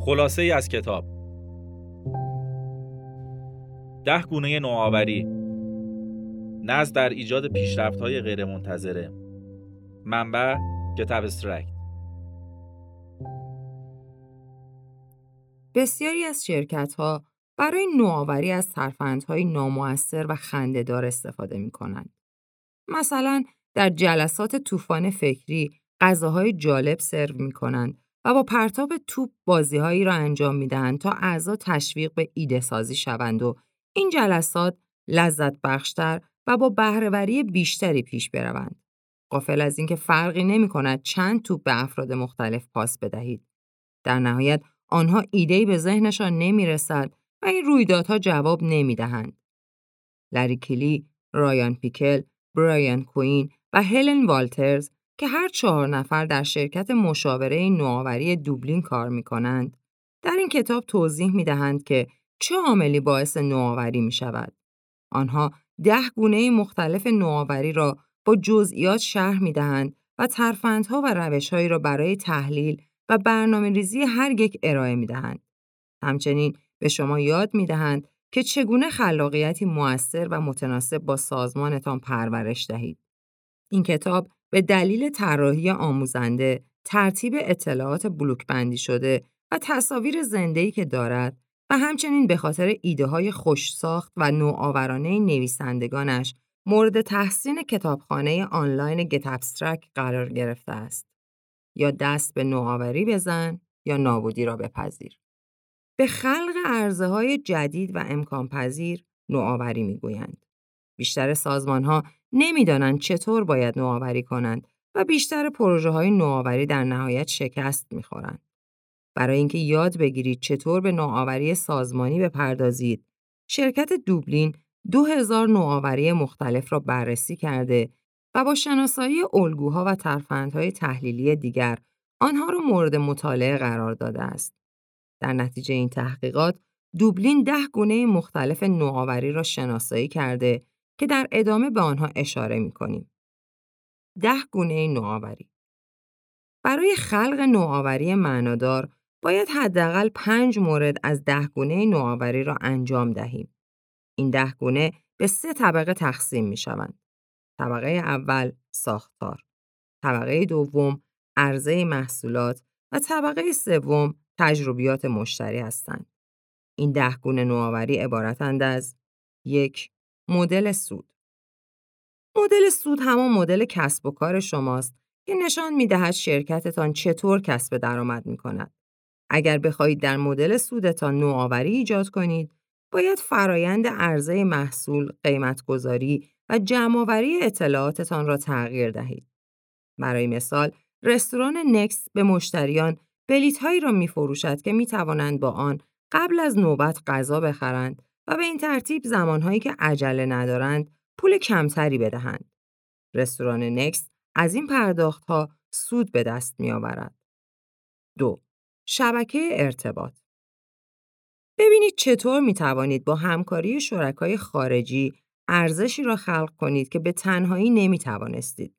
خلاصه ای از کتاب. ده گونه نوآوری. نزد در ایجاد پیشرفت های غیرمنتظره. منبع کتاب استرکت بسیاری از شرکت ها برای نوآوری از ترفندهای نامؤثر و خندهدار استفاده می کنند. مثلا در جلسات طوفان فکری غذاهای جالب سرو می کنند و با پرتاب توپ بازیهایی را انجام می دهند تا اعضا تشویق به ایده سازی شوند و این جلسات لذت بخشتر و با بهرهوری بیشتری پیش بروند. قافل از اینکه فرقی نمی کند چند توپ به افراد مختلف پاس بدهید. در نهایت آنها ایدهی به ذهنشان نمی رسد و این رویدادها جواب نمی دهند. لری کلی، رایان پیکل، برایان کوین و هلن والترز که هر چهار نفر در شرکت مشاوره نوآوری دوبلین کار می کنند، در این کتاب توضیح می دهند که چه عاملی باعث نوآوری می شود. آنها ده گونه مختلف نوآوری را با جزئیات شرح می دهند و ترفندها و روشهایی را برای تحلیل و برنامه ریزی هر یک ارائه می دهند. همچنین به شما یاد می دهند که چگونه خلاقیتی موثر و متناسب با سازمانتان پرورش دهید. این کتاب به دلیل طراحی آموزنده، ترتیب اطلاعات بلوک بندی شده و تصاویر زنده‌ای که دارد و همچنین به خاطر ایده های خوش ساخت و نوآورانه نویسندگانش مورد تحسین کتابخانه آنلاین گت ابسترک قرار گرفته است. یا دست به نوآوری بزن یا نابودی را بپذیر. به خلق عرضه های جدید و امکان پذیر نوآوری می‌گویند. بیشتر سازمان ها نمی‌دانند چطور باید نوآوری کنند و بیشتر پروژه های نوآوری در نهایت شکست می‌خورند. برای اینکه یاد بگیرید چطور به نوآوری سازمانی بپردازید، شرکت دوبلین 2000 نوآوری مختلف را بررسی کرده و با شناسایی الگوها و ترفندهای تحلیلی دیگر آنها را مورد مطالعه قرار داده است. در نتیجه این تحقیقات، دوبلین ده گونه مختلف نوآوری را شناسایی کرده که در ادامه به آنها اشاره می کنیم. ده گونه نوآوری برای خلق نوآوری معنادار باید حداقل پنج مورد از ده گونه نوآوری را انجام دهیم. این ده گونه به سه طبقه تقسیم می شوند. طبقه اول ساختار، طبقه دوم عرضه محصولات و طبقه سوم تجربیات مشتری هستند. این ده گونه نوآوری عبارتند از یک مدل سود. مدل سود همان مدل کسب و کار شماست که نشان می دهد شرکتتان چطور کسب درآمد می کند. اگر بخواهید در مدل سودتان نوآوری ایجاد کنید، باید فرایند عرضه محصول، قیمتگذاری و جمعآوری اطلاعاتتان را تغییر دهید. برای مثال، رستوران نکست به مشتریان بلیت هایی را می فروشد که می توانند با آن قبل از نوبت غذا بخرند و به این ترتیب زمانهایی که عجله ندارند پول کمتری بدهند. رستوران نکست از این پرداخت ها سود به دست می آورد. دو شبکه ارتباط ببینید چطور می توانید با همکاری شرکای خارجی ارزشی را خلق کنید که به تنهایی نمی توانستید.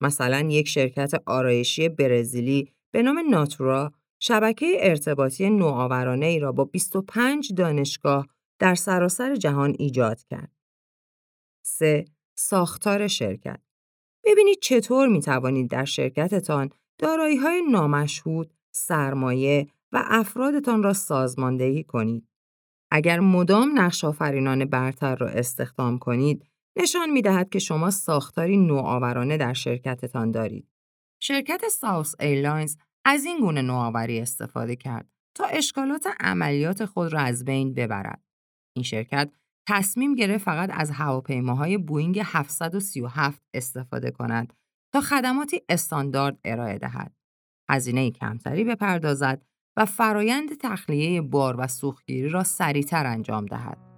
مثلا یک شرکت آرایشی برزیلی به نام ناتورا شبکه ارتباطی نوآورانه ای را با 25 دانشگاه در سراسر جهان ایجاد کرد. 3. ساختار شرکت ببینید چطور می توانید در شرکتتان دارایی های نامشهود، سرمایه و افرادتان را سازماندهی کنید. اگر مدام نقش آفرینان برتر را استخدام کنید، نشان می دهد که شما ساختاری نوآورانه در شرکتتان دارید. شرکت Southwest Airlines از این گونه نوآوری استفاده کرد تا اشکالات عملیات خود را از بین ببرد. این شرکت تصمیم گرفت فقط از هواپیماهای بوینگ 737 استفاده کند تا خدماتی استاندارد ارائه دهد. هزینه کمتری بپردازد و فرایند تخلیه بار و سوختگیری را سریعتر انجام دهد.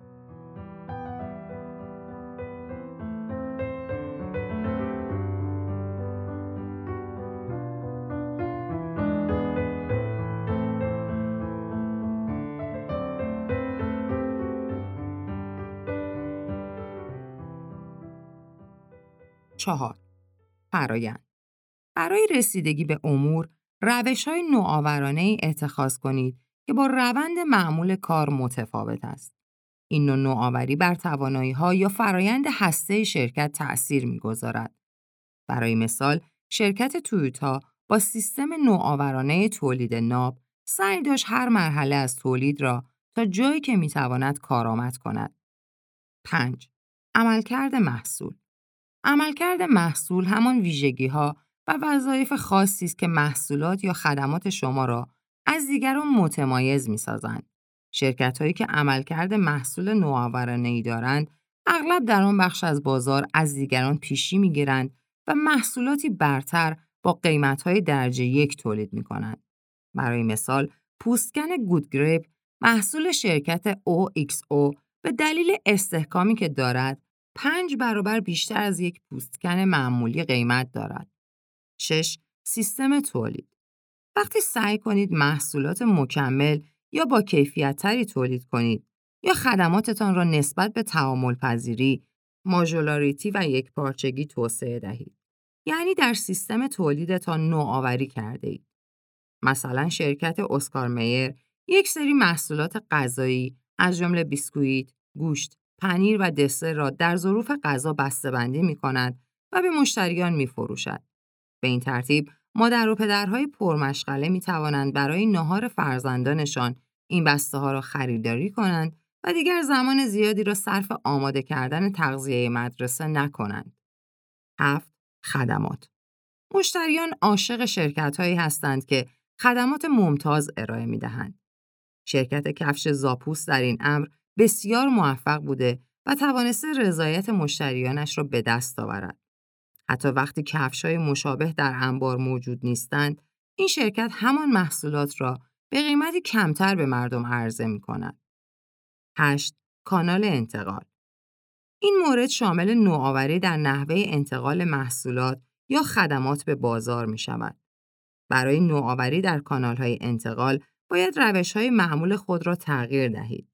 چهار فرایند برای رسیدگی به امور روش های نوآورانه ای اتخاذ کنید که با روند معمول کار متفاوت است. این نوع نوآوری بر توانایی ها یا فرایند هسته شرکت تأثیر می‌گذارد. برای مثال، شرکت تویوتا با سیستم نوآورانه تولید ناب سعی داشت هر مرحله از تولید را تا جایی که می‌تواند کارآمد کند. 5. عملکرد محصول عملکرد محصول همان ویژگی ها و وظایف خاصی است که محصولات یا خدمات شما را از دیگران متمایز می سازند. شرکت هایی که عملکرد محصول نوآورانه ای دارند اغلب در آن بخش از بازار از دیگران پیشی می گیرند و محصولاتی برتر با قیمت های درجه یک تولید می کنند. برای مثال، پوستکن گودگریپ محصول شرکت OXO به دلیل استحکامی که دارد پنج برابر بیشتر از یک پوستکن معمولی قیمت دارد. 6. سیستم تولید وقتی سعی کنید محصولات مکمل یا با کیفیت تری تولید کنید یا خدماتتان را نسبت به تعامل پذیری، ماژولاریتی و یک پارچگی توسعه دهید. یعنی در سیستم تولیدتان نوآوری کرده اید. مثلا شرکت اسکار میر یک سری محصولات غذایی از جمله بیسکویت، گوشت، پنیر و دسر را در ظروف غذا بسته‌بندی می کند و به مشتریان می فروشد. به این ترتیب مادر و پدرهای پرمشغله می توانند برای نهار فرزندانشان این بسته ها را خریداری کنند و دیگر زمان زیادی را صرف آماده کردن تغذیه مدرسه نکنند. 7. خدمات مشتریان عاشق شرکت هایی هستند که خدمات ممتاز ارائه می دهند. شرکت کفش زاپوس در این امر بسیار موفق بوده و توانسته رضایت مشتریانش را به دست آورد. حتی وقتی کفش های مشابه در انبار موجود نیستند، این شرکت همان محصولات را به قیمتی کمتر به مردم عرضه می کند. 8. کانال انتقال این مورد شامل نوآوری در نحوه انتقال محصولات یا خدمات به بازار می شود. برای نوآوری در کانال های انتقال باید روش های معمول خود را تغییر دهید.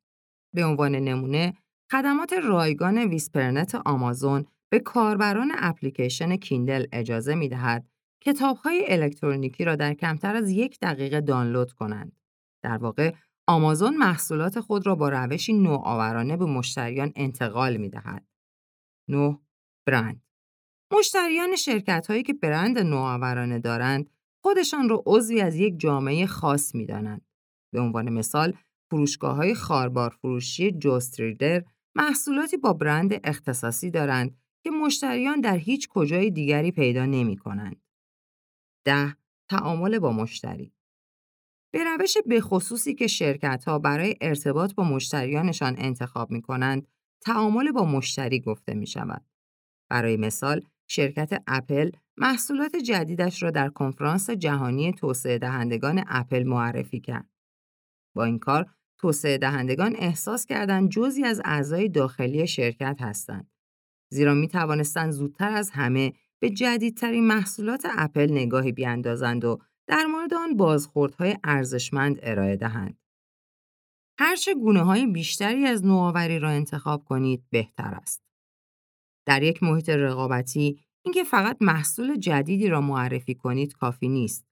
به عنوان نمونه، خدمات رایگان ویسپرنت آمازون به کاربران اپلیکیشن کیندل اجازه می دهد های الکترونیکی را در کمتر از یک دقیقه دانلود کنند. در واقع آمازون محصولات خود را با روشی نوآورانه به مشتریان انتقال می دهد. 9. برند مشتریان شرکت هایی که برند نوآورانه دارند خودشان را عضوی از یک جامعه خاص می دانند. به عنوان مثال فروشگاه های خاربار فروشی جوستریدر محصولاتی با برند اختصاصی دارند که مشتریان در هیچ کجای دیگری پیدا نمی کنند. ده تعامل با مشتری به روش بخصوصی که شرکت ها برای ارتباط با مشتریانشان انتخاب می کنند، تعامل با مشتری گفته می شود. برای مثال، شرکت اپل محصولات جدیدش را در کنفرانس جهانی توسعه دهندگان اپل معرفی کرد. با این کار، توسعه دهندگان احساس کردند جزی از اعضای داخلی شرکت هستند. زیرا می توانستند زودتر از همه به جدیدترین محصولات اپل نگاهی بیاندازند و در مورد آن بازخوردهای ارزشمند ارائه دهند. هرچه گونه های بیشتری از نوآوری را انتخاب کنید بهتر است. در یک محیط رقابتی اینکه فقط محصول جدیدی را معرفی کنید کافی نیست.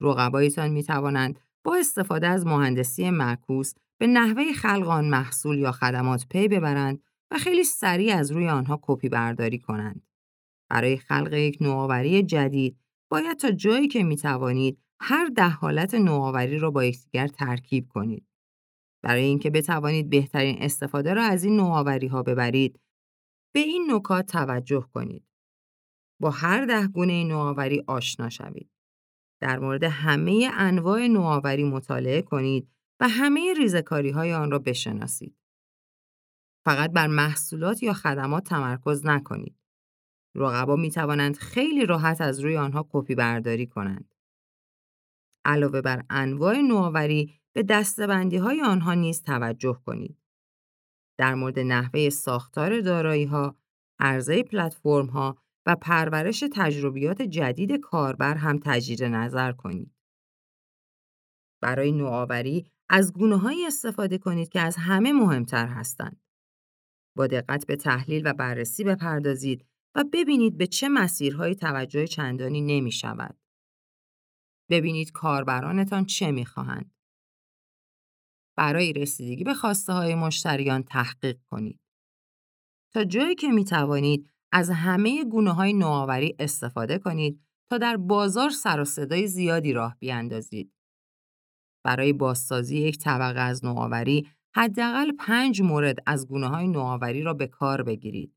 رقبایتان می توانند با استفاده از مهندسی معکوس به نحوه خلق آن محصول یا خدمات پی ببرند و خیلی سریع از روی آنها کپی برداری کنند. برای خلق یک نوآوری جدید باید تا جایی که می توانید هر ده حالت نوآوری را با یکدیگر ترکیب کنید. برای اینکه بتوانید بهترین استفاده را از این نوآوری ها ببرید، به این نکات توجه کنید. با هر ده گونه نوآوری آشنا شوید. در مورد همه انواع نوآوری مطالعه کنید و همه ریزکاری های آن را بشناسید. فقط بر محصولات یا خدمات تمرکز نکنید. رقبا می توانند خیلی راحت از روی آنها کپی برداری کنند. علاوه بر انواع نوآوری به دستبندی های آنها نیز توجه کنید. در مورد نحوه ساختار دارایی ها، عرضه پلتفرم ها و پرورش تجربیات جدید کاربر هم تجدید نظر کنید. برای نوآوری از گونه استفاده کنید که از همه مهمتر هستند. با دقت به تحلیل و بررسی بپردازید و ببینید به چه مسیرهایی توجه چندانی نمی شود. ببینید کاربرانتان چه می خواهند. برای رسیدگی به خواسته های مشتریان تحقیق کنید. تا جایی که می توانید از همه گونه های نوآوری استفاده کنید تا در بازار سر و صدای زیادی راه بیاندازید. برای بازسازی یک طبقه از نوآوری حداقل پنج مورد از گونه های نوآوری را به کار بگیرید.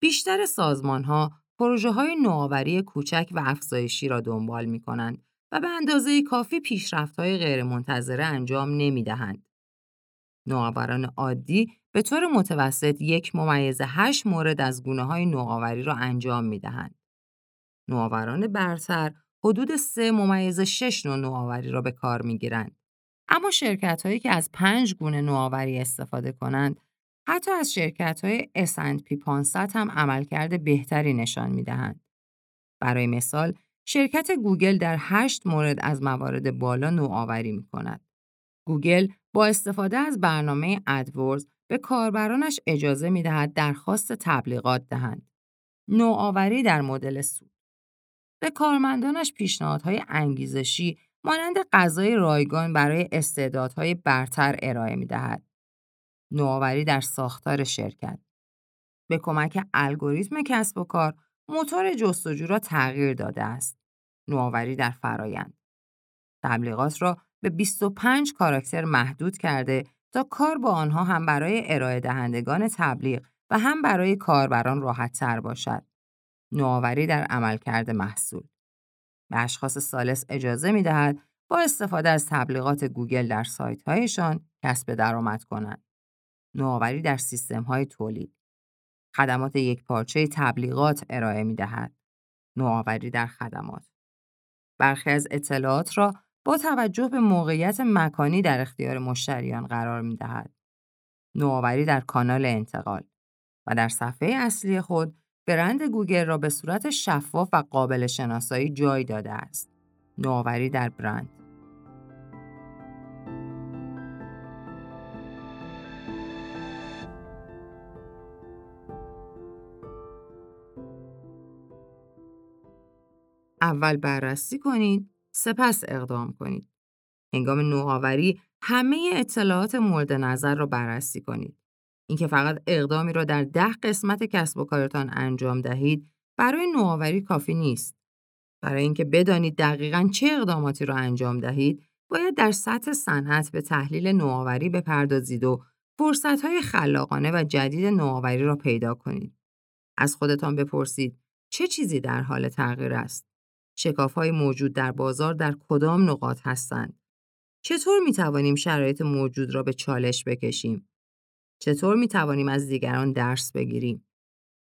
بیشتر سازمان ها پروژه های نوآوری کوچک و افزایشی را دنبال می کنند و به اندازه کافی پیشرفت های غیرمنتظره انجام نمی دهند. نوآوران عادی به طور متوسط یک ممیز هشت مورد از گونه های نوآوری را انجام می دهند. نوآوران برتر حدود سه ممیز شش نوع نوآوری را به کار می گیرند. اما شرکت هایی که از پنج گونه نوآوری استفاده کنند حتی از شرکت های S&P 500 هم عملکرد بهتری نشان می دهند. برای مثال شرکت گوگل در هشت مورد از موارد بالا نوآوری می کند. گوگل با استفاده از برنامه AdWords به کاربرانش اجازه می دهد درخواست تبلیغات دهند. نوآوری در مدل سود. به کارمندانش پیشنهادهای انگیزشی مانند غذای رایگان برای استعدادهای برتر ارائه می دهد. نوآوری در ساختار شرکت. به کمک الگوریتم کسب و کار موتور جستجو را تغییر داده است. نوآوری در فرایند. تبلیغات را به 25 کاراکتر محدود کرده تا کار با آنها هم برای ارائه دهندگان تبلیغ و هم برای کاربران راحت تر باشد. نوآوری در عملکرد محصول. به اشخاص سالس اجازه می دهد با استفاده از تبلیغات گوگل در سایت هایشان کسب درآمد کنند. نوآوری در سیستم های تولید. خدمات یک پارچه تبلیغات ارائه می دهد. نوآوری در خدمات. برخی از اطلاعات را با توجه به موقعیت مکانی در اختیار مشتریان قرار می دهد. نوآوری در کانال انتقال و در صفحه اصلی خود برند گوگل را به صورت شفاف و قابل شناسایی جای داده است. نوآوری در برند اول بررسی کنید، سپس اقدام کنید. هنگام نوآوری همه اطلاعات مورد نظر را بررسی کنید. اینکه فقط اقدامی را در ده قسمت کسب و کارتان انجام دهید برای نوآوری کافی نیست. برای اینکه بدانید دقیقا چه اقداماتی را انجام دهید، باید در سطح صنعت به تحلیل نوآوری بپردازید و فرصت‌های خلاقانه و جدید نوآوری را پیدا کنید. از خودتان بپرسید چه چیزی در حال تغییر است؟ های موجود در بازار در کدام نقاط هستند؟ چطور می توانیم شرایط موجود را به چالش بکشیم؟ چطور می توانیم از دیگران درس بگیریم؟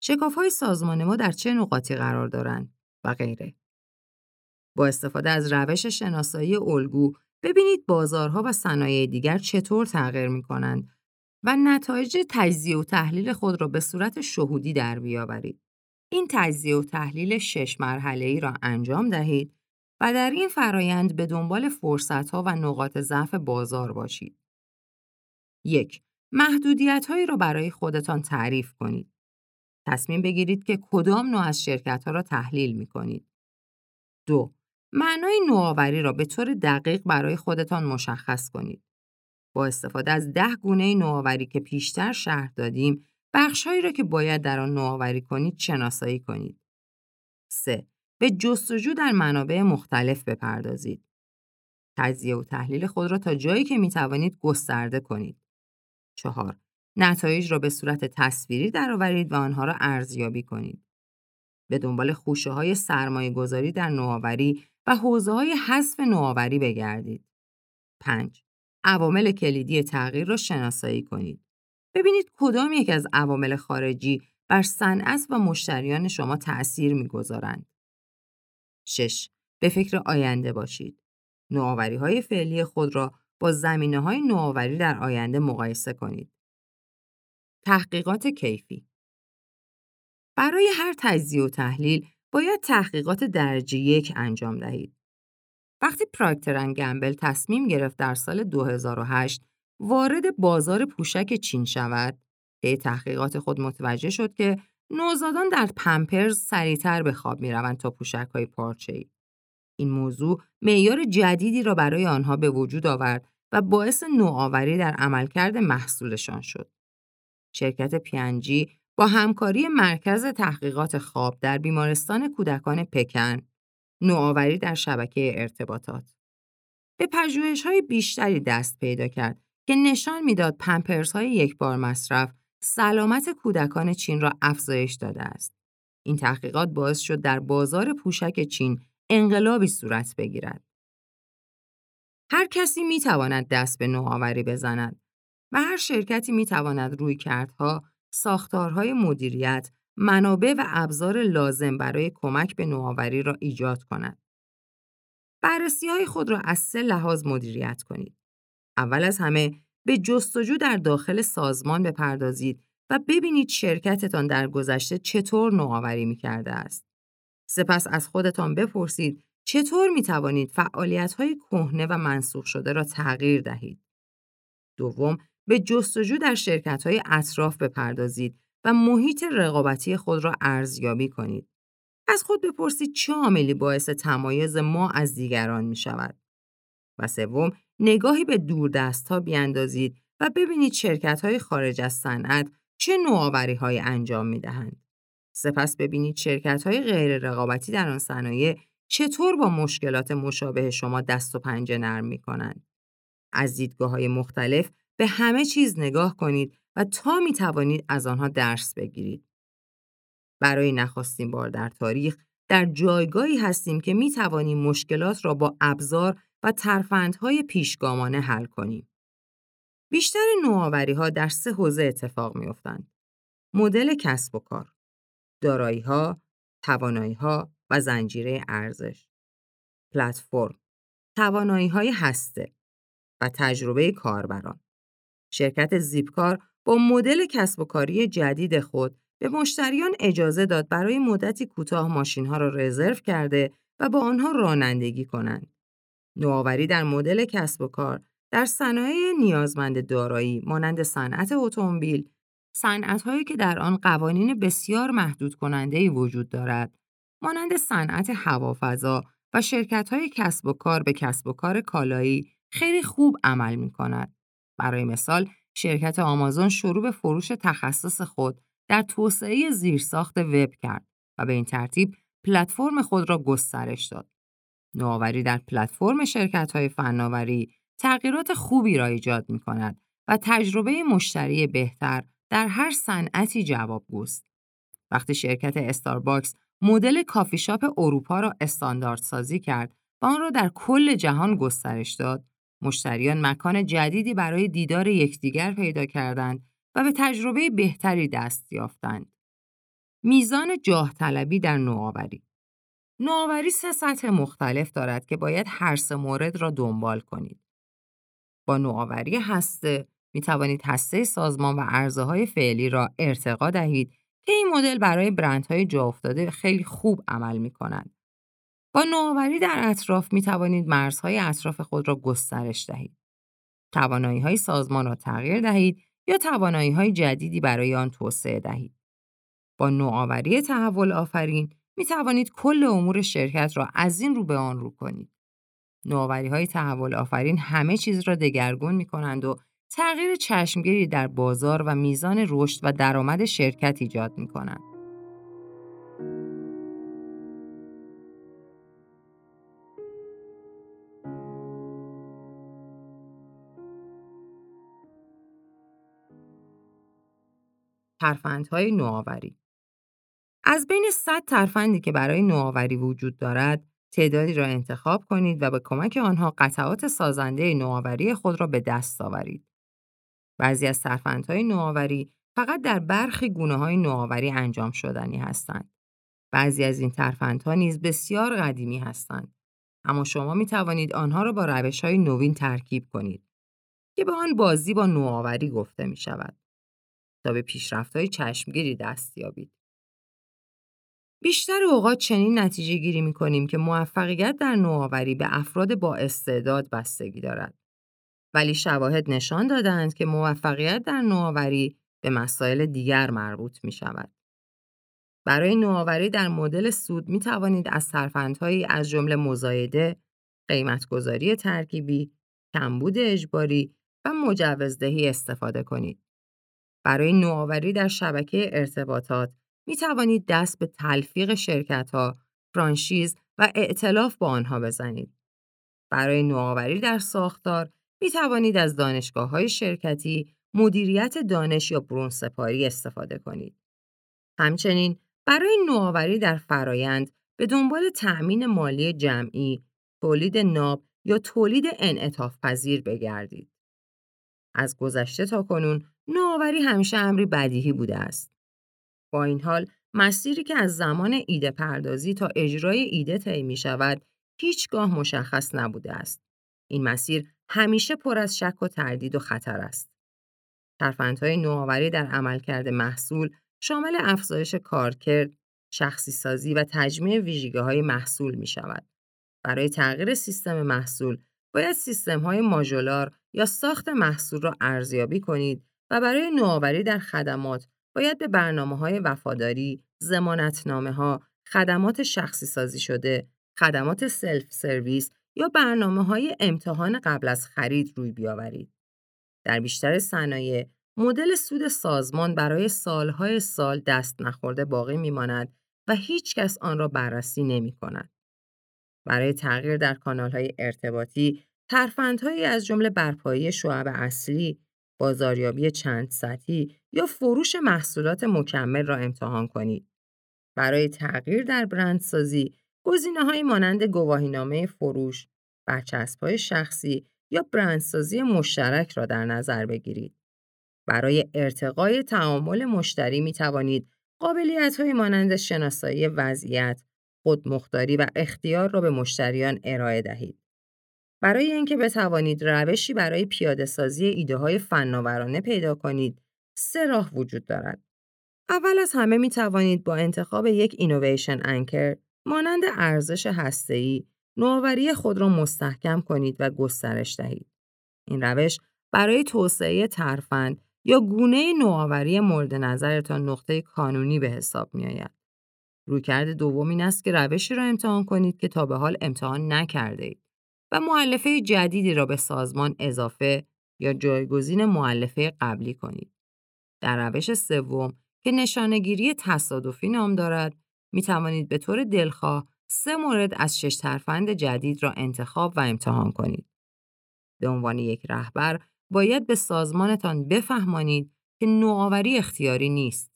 شکاف های سازمان ما در چه نقاطی قرار دارند؟ و غیره. با استفاده از روش شناسایی الگو ببینید بازارها و صنایع دیگر چطور تغییر می کنند و نتایج تجزیه و تحلیل خود را به صورت شهودی در بیاورید. این تجزیه و تحلیل شش مرحله ای را انجام دهید و در این فرایند به دنبال فرصتها و نقاط ضعف بازار باشید. یک محدودیت هایی را برای خودتان تعریف کنید. تصمیم بگیرید که کدام نوع از شرکت ها را تحلیل می کنید. دو معنای نوآوری را به طور دقیق برای خودتان مشخص کنید. با استفاده از ده گونه نوآوری که پیشتر شرح دادیم، بخشهایی را که باید در آن نوآوری کنید شناسایی کنید. 3. به جستجو در منابع مختلف بپردازید. تجزیه و تحلیل خود را تا جایی که می توانید گسترده کنید. 4. نتایج را به صورت تصویری درآورید و آنها را ارزیابی کنید. به دنبال خوشه های سرمایه گذاری در نوآوری و حوزه های حذف نوآوری بگردید. 5. عوامل کلیدی تغییر را شناسایی کنید. ببینید کدام یک از عوامل خارجی بر صنعت و مشتریان شما تأثیر می‌گذارند. 6. به فکر آینده باشید. نوآوری های فعلی خود را با زمینه های نوآوری در آینده مقایسه کنید. تحقیقات کیفی برای هر تجزیه و تحلیل باید تحقیقات درجه یک انجام دهید. وقتی پراکترن گمبل تصمیم گرفت در سال 2008 وارد بازار پوشک چین شود، به تحقیقات خود متوجه شد که نوزادان در پمپرز سریعتر به خواب می روند تا پوشک های پارچه ای. این موضوع معیار جدیدی را برای آنها به وجود آورد و باعث نوآوری در عملکرد محصولشان شد. شرکت پیانجی با همکاری مرکز تحقیقات خواب در بیمارستان کودکان پکن نوآوری در شبکه ارتباطات به پژوهش‌های بیشتری دست پیدا کرد که نشان می‌داد پمپرس‌های یک بار مصرف سلامت کودکان چین را افزایش داده است. این تحقیقات باعث شد در بازار پوشک چین انقلابی صورت بگیرد. هر کسی می تواند دست به نوآوری بزند و هر شرکتی می تواند روی کردها، ساختارهای مدیریت، منابع و ابزار لازم برای کمک به نوآوری را ایجاد کند. بررسی های خود را از سه لحاظ مدیریت کنید. اول از همه به جستجو در داخل سازمان بپردازید و ببینید شرکتتان در گذشته چطور نوآوری می کرده است. سپس از خودتان بپرسید چطور می توانید فعالیت های کهنه و منسوخ شده را تغییر دهید. دوم، به جستجو در شرکت های اطراف بپردازید و محیط رقابتی خود را ارزیابی کنید. از خود بپرسید چه عاملی باعث تمایز ما از دیگران می شود. و سوم، نگاهی به دوردست ها بیاندازید و ببینید شرکت های خارج از صنعت چه نوآوری های انجام می دهند. سپس ببینید شرکت های غیر رقابتی در آن صنایع چطور با مشکلات مشابه شما دست و پنجه نرم می کنند. از دیدگاه های مختلف به همه چیز نگاه کنید و تا می توانید از آنها درس بگیرید. برای نخستین بار در تاریخ در جایگاهی هستیم که می توانیم مشکلات را با ابزار و ترفندهای پیشگامانه حل کنیم. بیشتر نوآوری ها در سه حوزه اتفاق می. مدل کسب و کار، دارایی ها، توانایی ها و زنجیره ارزش. پلتفرم، توانایی های هسته و تجربه کاربران. شرکت زیپکار با مدل کسب و کاری جدید خود به مشتریان اجازه داد برای مدتی کوتاه ماشین ها را رزرو کرده و با آنها رانندگی کنند. نوآوری در مدل کسب و کار در صنایع نیازمند دارایی مانند صنعت اتومبیل، صنعت‌هایی که در آن قوانین بسیار محدود کننده وجود دارد، مانند صنعت هوافضا و شرکت‌های کسب و کار به کسب و کار کالایی خیلی خوب عمل می کند. برای مثال، شرکت آمازون شروع به فروش تخصص خود در توسعه زیرساخت وب کرد و به این ترتیب پلتفرم خود را گسترش داد. نوآوری در پلتفرم های فناوری تغییرات خوبی را ایجاد می کند و تجربه مشتری بهتر در هر صنعتی جوابگوست. وقتی شرکت استارباکس مدل کافی شاپ اروپا را استاندارد سازی کرد و آن را در کل جهان گسترش داد، مشتریان مکان جدیدی برای دیدار یکدیگر پیدا کردند و به تجربه بهتری دست یافتند. میزان جاه طلبی در نوآوری نوآوری سه سطح مختلف دارد که باید هر سه مورد را دنبال کنید. با نوآوری هسته می توانید هسته سازمان و عرضه های فعلی را ارتقا دهید که این مدل برای برندهای جا افتاده خیلی خوب عمل می کنند. با نوآوری در اطراف می توانید مرزهای اطراف خود را گسترش دهید. توانایی های سازمان را تغییر دهید یا توانایی های جدیدی برای آن توسعه دهید. با نوآوری تحول آفرین می توانید کل امور شرکت را از این رو به آن رو کنید. نوآوری های تحول آفرین همه چیز را دگرگون می کنند و تغییر چشمگیری در بازار و میزان رشد و درآمد شرکت ایجاد می کنند. ترفندهای نوآوری از بین 100 ترفندی که برای نوآوری وجود دارد، تعدادی را انتخاب کنید و به کمک آنها قطعات سازنده نوآوری خود را به دست آورید. بعضی از ترفندهای نوآوری فقط در برخی گونه های نوآوری انجام شدنی هستند. بعضی از این ترفندها نیز بسیار قدیمی هستند. اما شما می توانید آنها را با روش های نوین ترکیب کنید که به آن بازی با نوآوری گفته می شود تا به پیشرفت های چشمگیری دست یابید. بیشتر اوقات چنین نتیجه گیری می کنیم که موفقیت در نوآوری به افراد با استعداد بستگی دارد. ولی شواهد نشان دادند که موفقیت در نوآوری به مسائل دیگر مربوط می شود. برای نوآوری در مدل سود می توانید از سرفندهایی از جمله مزایده، قیمتگذاری ترکیبی، کمبود اجباری و مجوزدهی استفاده کنید. برای نوآوری در شبکه ارتباطات می توانید دست به تلفیق شرکت ها، فرانشیز و ائتلاف با آنها بزنید. برای نوآوری در ساختار می توانید از دانشگاه های شرکتی، مدیریت دانش یا برون سپاری استفاده کنید. همچنین برای نوآوری در فرایند به دنبال تأمین مالی جمعی، تولید ناب یا تولید انعطاف پذیر بگردید. از گذشته تا کنون نوآوری همیشه امری بدیهی بوده است. با این حال مسیری که از زمان ایده پردازی تا اجرای ایده طی می شود هیچگاه مشخص نبوده است. این مسیر همیشه پر از شک و تردید و خطر است. ترفندهای نوآوری در عملکرد محصول شامل افزایش کارکرد، شخصی سازی و تجمیع ویژگی های محصول می شود. برای تغییر سیستم محصول باید سیستم های ماژولار یا ساخت محصول را ارزیابی کنید و برای نوآوری در خدمات باید به برنامه های وفاداری، زمانتنامه ها، خدمات شخصی سازی شده، خدمات سلف سرویس یا برنامه های امتحان قبل از خرید روی بیاورید. در بیشتر صنایع مدل سود سازمان برای سالهای سال دست نخورده باقی میماند و هیچ کس آن را بررسی نمی کند. برای تغییر در کانالهای ارتباطی، ترفندهایی از جمله برپایی شعب اصلی، بازاریابی چند سطحی یا فروش محصولات مکمل را امتحان کنید. برای تغییر در برندسازی، گزینه‌هایی مانند گواهینامه فروش، برچسب‌های شخصی یا برندسازی مشترک را در نظر بگیرید. برای ارتقای تعامل مشتری می توانید قابلیت های مانند شناسایی وضعیت، خودمختاری و اختیار را به مشتریان ارائه دهید. برای اینکه بتوانید روشی برای پیاده سازی ایده های فناورانه پیدا کنید، سه راه وجود دارد. اول از همه می توانید با انتخاب یک اینویشن انکر مانند ارزش هسته‌ای نوآوری خود را مستحکم کنید و گسترش دهید. این روش برای توسعه ترفند یا گونه نوآوری مورد نظرتان نقطه کانونی به حساب می آید. رویکرد دوم این است که روشی را امتحان کنید که تا به حال امتحان نکرده اید و معلفه جدیدی را به سازمان اضافه یا جایگزین معلفه قبلی کنید. در روش سوم که نشانگیری تصادفی نام دارد، می توانید به طور دلخواه سه مورد از شش ترفند جدید را انتخاب و امتحان کنید. به عنوان یک رهبر باید به سازمانتان بفهمانید که نوآوری اختیاری نیست.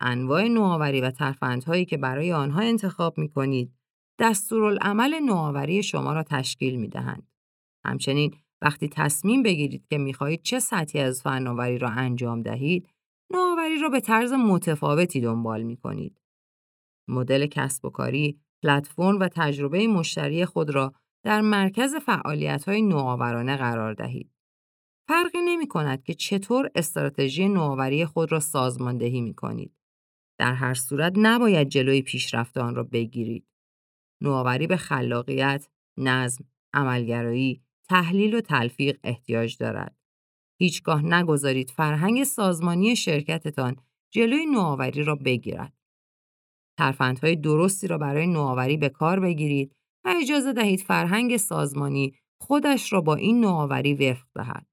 انواع نوآوری و ترفندهایی که برای آنها انتخاب می کنید، دستورالعمل نوآوری شما را تشکیل می دهند. همچنین وقتی تصمیم بگیرید که می خواهید چه سطحی از فناوری را انجام دهید، نوآوری را به طرز متفاوتی دنبال می کنید. مدل کسب و کاری، پلتفرم و تجربه مشتری خود را در مرکز فعالیت‌های نوآورانه قرار دهید. فرقی نمی کند که چطور استراتژی نوآوری خود را سازماندهی می کنید. در هر صورت نباید جلوی پیشرفت آن را بگیرید. نوآوری به خلاقیت، نظم، عملگرایی، تحلیل و تلفیق احتیاج دارد. هیچگاه نگذارید فرهنگ سازمانی شرکتتان جلوی نوآوری را بگیرد. ترفندهای درستی را برای نوآوری به کار بگیرید و اجازه دهید فرهنگ سازمانی خودش را با این نوآوری وفق دهد.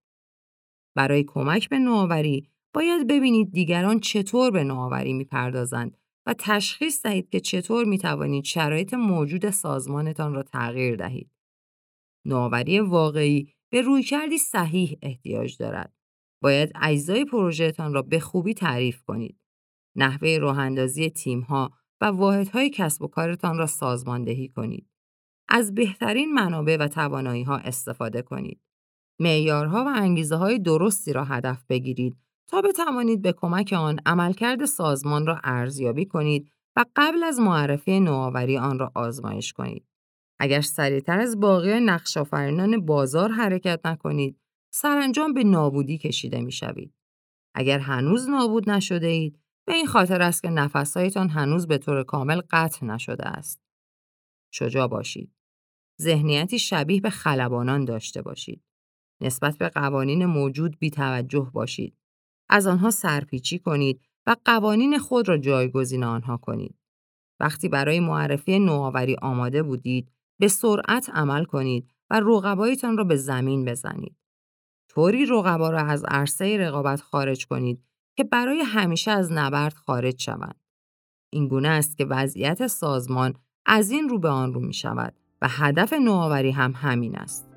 برای کمک به نوآوری باید ببینید دیگران چطور به نوآوری می‌پردازند و تشخیص دهید که چطور می توانید شرایط موجود سازمانتان را تغییر دهید. نوآوری واقعی به رویکردی صحیح احتیاج دارد. باید اجزای پروژهتان را به خوبی تعریف کنید. نحوه راهاندازی تیمها و واحدهای کسب و کارتان را سازماندهی کنید. از بهترین منابع و توانایی ها استفاده کنید. معیارها و انگیزه های درستی را هدف بگیرید تا بتوانید به کمک آن عملکرد سازمان را ارزیابی کنید و قبل از معرفی نوآوری آن را آزمایش کنید. اگر سریعتر از باقی نقش بازار حرکت نکنید، سرانجام به نابودی کشیده می شوید. اگر هنوز نابود نشده اید، به این خاطر است که نفسهایتان هنوز به طور کامل قطع نشده است. شجاع باشید. ذهنیتی شبیه به خلبانان داشته باشید. نسبت به قوانین موجود بی توجه باشید. از آنها سرپیچی کنید و قوانین خود را جایگزین آنها کنید. وقتی برای معرفی نوآوری آماده بودید، به سرعت عمل کنید و رقبایتان را به زمین بزنید. طوری رقبا را از عرصه رقابت خارج کنید که برای همیشه از نبرد خارج شوند. این گونه است که وضعیت سازمان از این رو به آن رو می شود و هدف نوآوری هم همین است.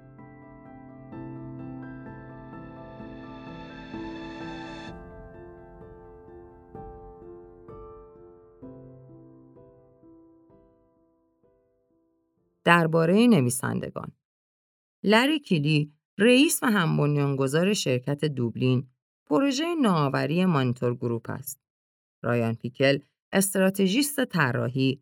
درباره نویسندگان لری کیلی رئیس و هم بنیانگذار شرکت دوبلین پروژه نوآوری مانیتور گروپ است. رایان پیکل استراتژیست طراحی،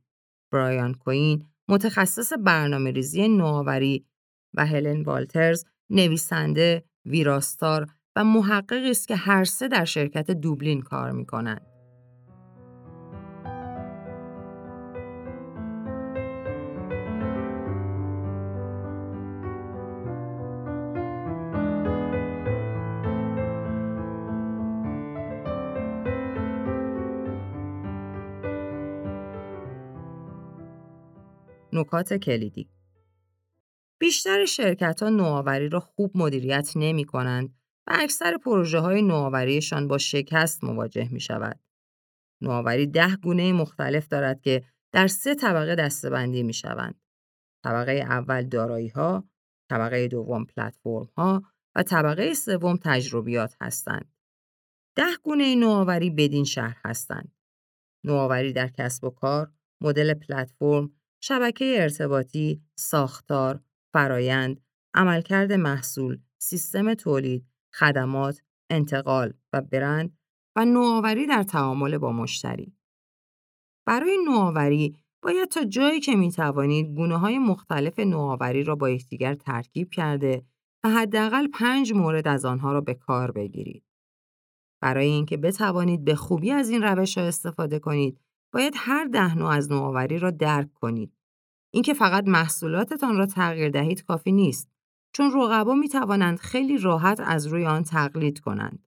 برایان کوین متخصص برنامه ریزی نوآوری و هلن والترز نویسنده، ویراستار و محققی است که هر سه در شرکت دوبلین کار می کنند. نکات کلیدی بیشتر شرکت ها نوآوری را خوب مدیریت نمی کنند و اکثر پروژه های نوآوریشان با شکست مواجه می شود. نوآوری ده گونه مختلف دارد که در سه طبقه دستبندی می شوند. طبقه اول دارایی ها، طبقه دوم پلتفرم ها و طبقه سوم تجربیات هستند. ده گونه نوآوری بدین شهر هستند. نوآوری در کسب و کار، مدل پلتفرم، شبکه ارتباطی، ساختار، فرایند، عملکرد محصول، سیستم تولید، خدمات، انتقال و برند و نوآوری در تعامل با مشتری. برای نوآوری باید تا جایی که می توانید گونه های مختلف نوآوری را با یکدیگر ترکیب کرده و حداقل پنج مورد از آنها را به کار بگیرید. برای اینکه بتوانید به خوبی از این روش ها استفاده کنید، باید هر ده نوع از نوآوری را درک کنید. اینکه فقط محصولاتتان را تغییر دهید کافی نیست چون رقبا می توانند خیلی راحت از روی آن تقلید کنند.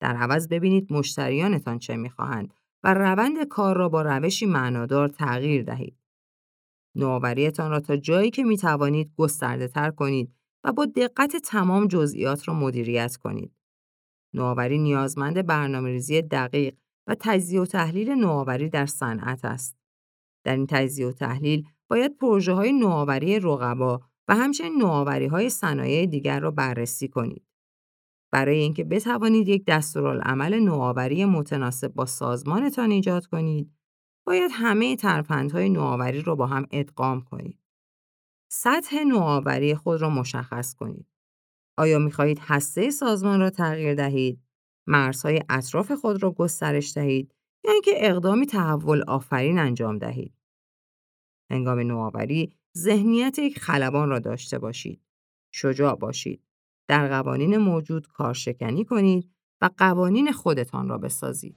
در عوض ببینید مشتریانتان چه می‌خواهند و روند کار را با روشی معنادار تغییر دهید. نوآوریتان را تا جایی که می توانید گسترده تر کنید و با دقت تمام جزئیات را مدیریت کنید. نوآوری نیازمند برنامه‌ریزی دقیق و تجزیه و تحلیل نوآوری در صنعت است. در این تجزیه و تحلیل باید پروژه های نوآوری رقبا و همچنین نوآوری های صنایع دیگر را بررسی کنید. برای اینکه بتوانید یک دستورالعمل نوآوری متناسب با سازمانتان ایجاد کنید، باید همه ترفندهای نوآوری را با هم ادغام کنید. سطح نوآوری خود را مشخص کنید. آیا می خواهید هسته سازمان را تغییر دهید؟ مرزهای اطراف خود را گسترش دهید یا اینکه اقدامی تحول آفرین انجام دهید؟ هنگام نوآوری ذهنیت یک خلبان را داشته باشید. شجاع باشید. در قوانین موجود کارشکنی کنید و قوانین خودتان را بسازید.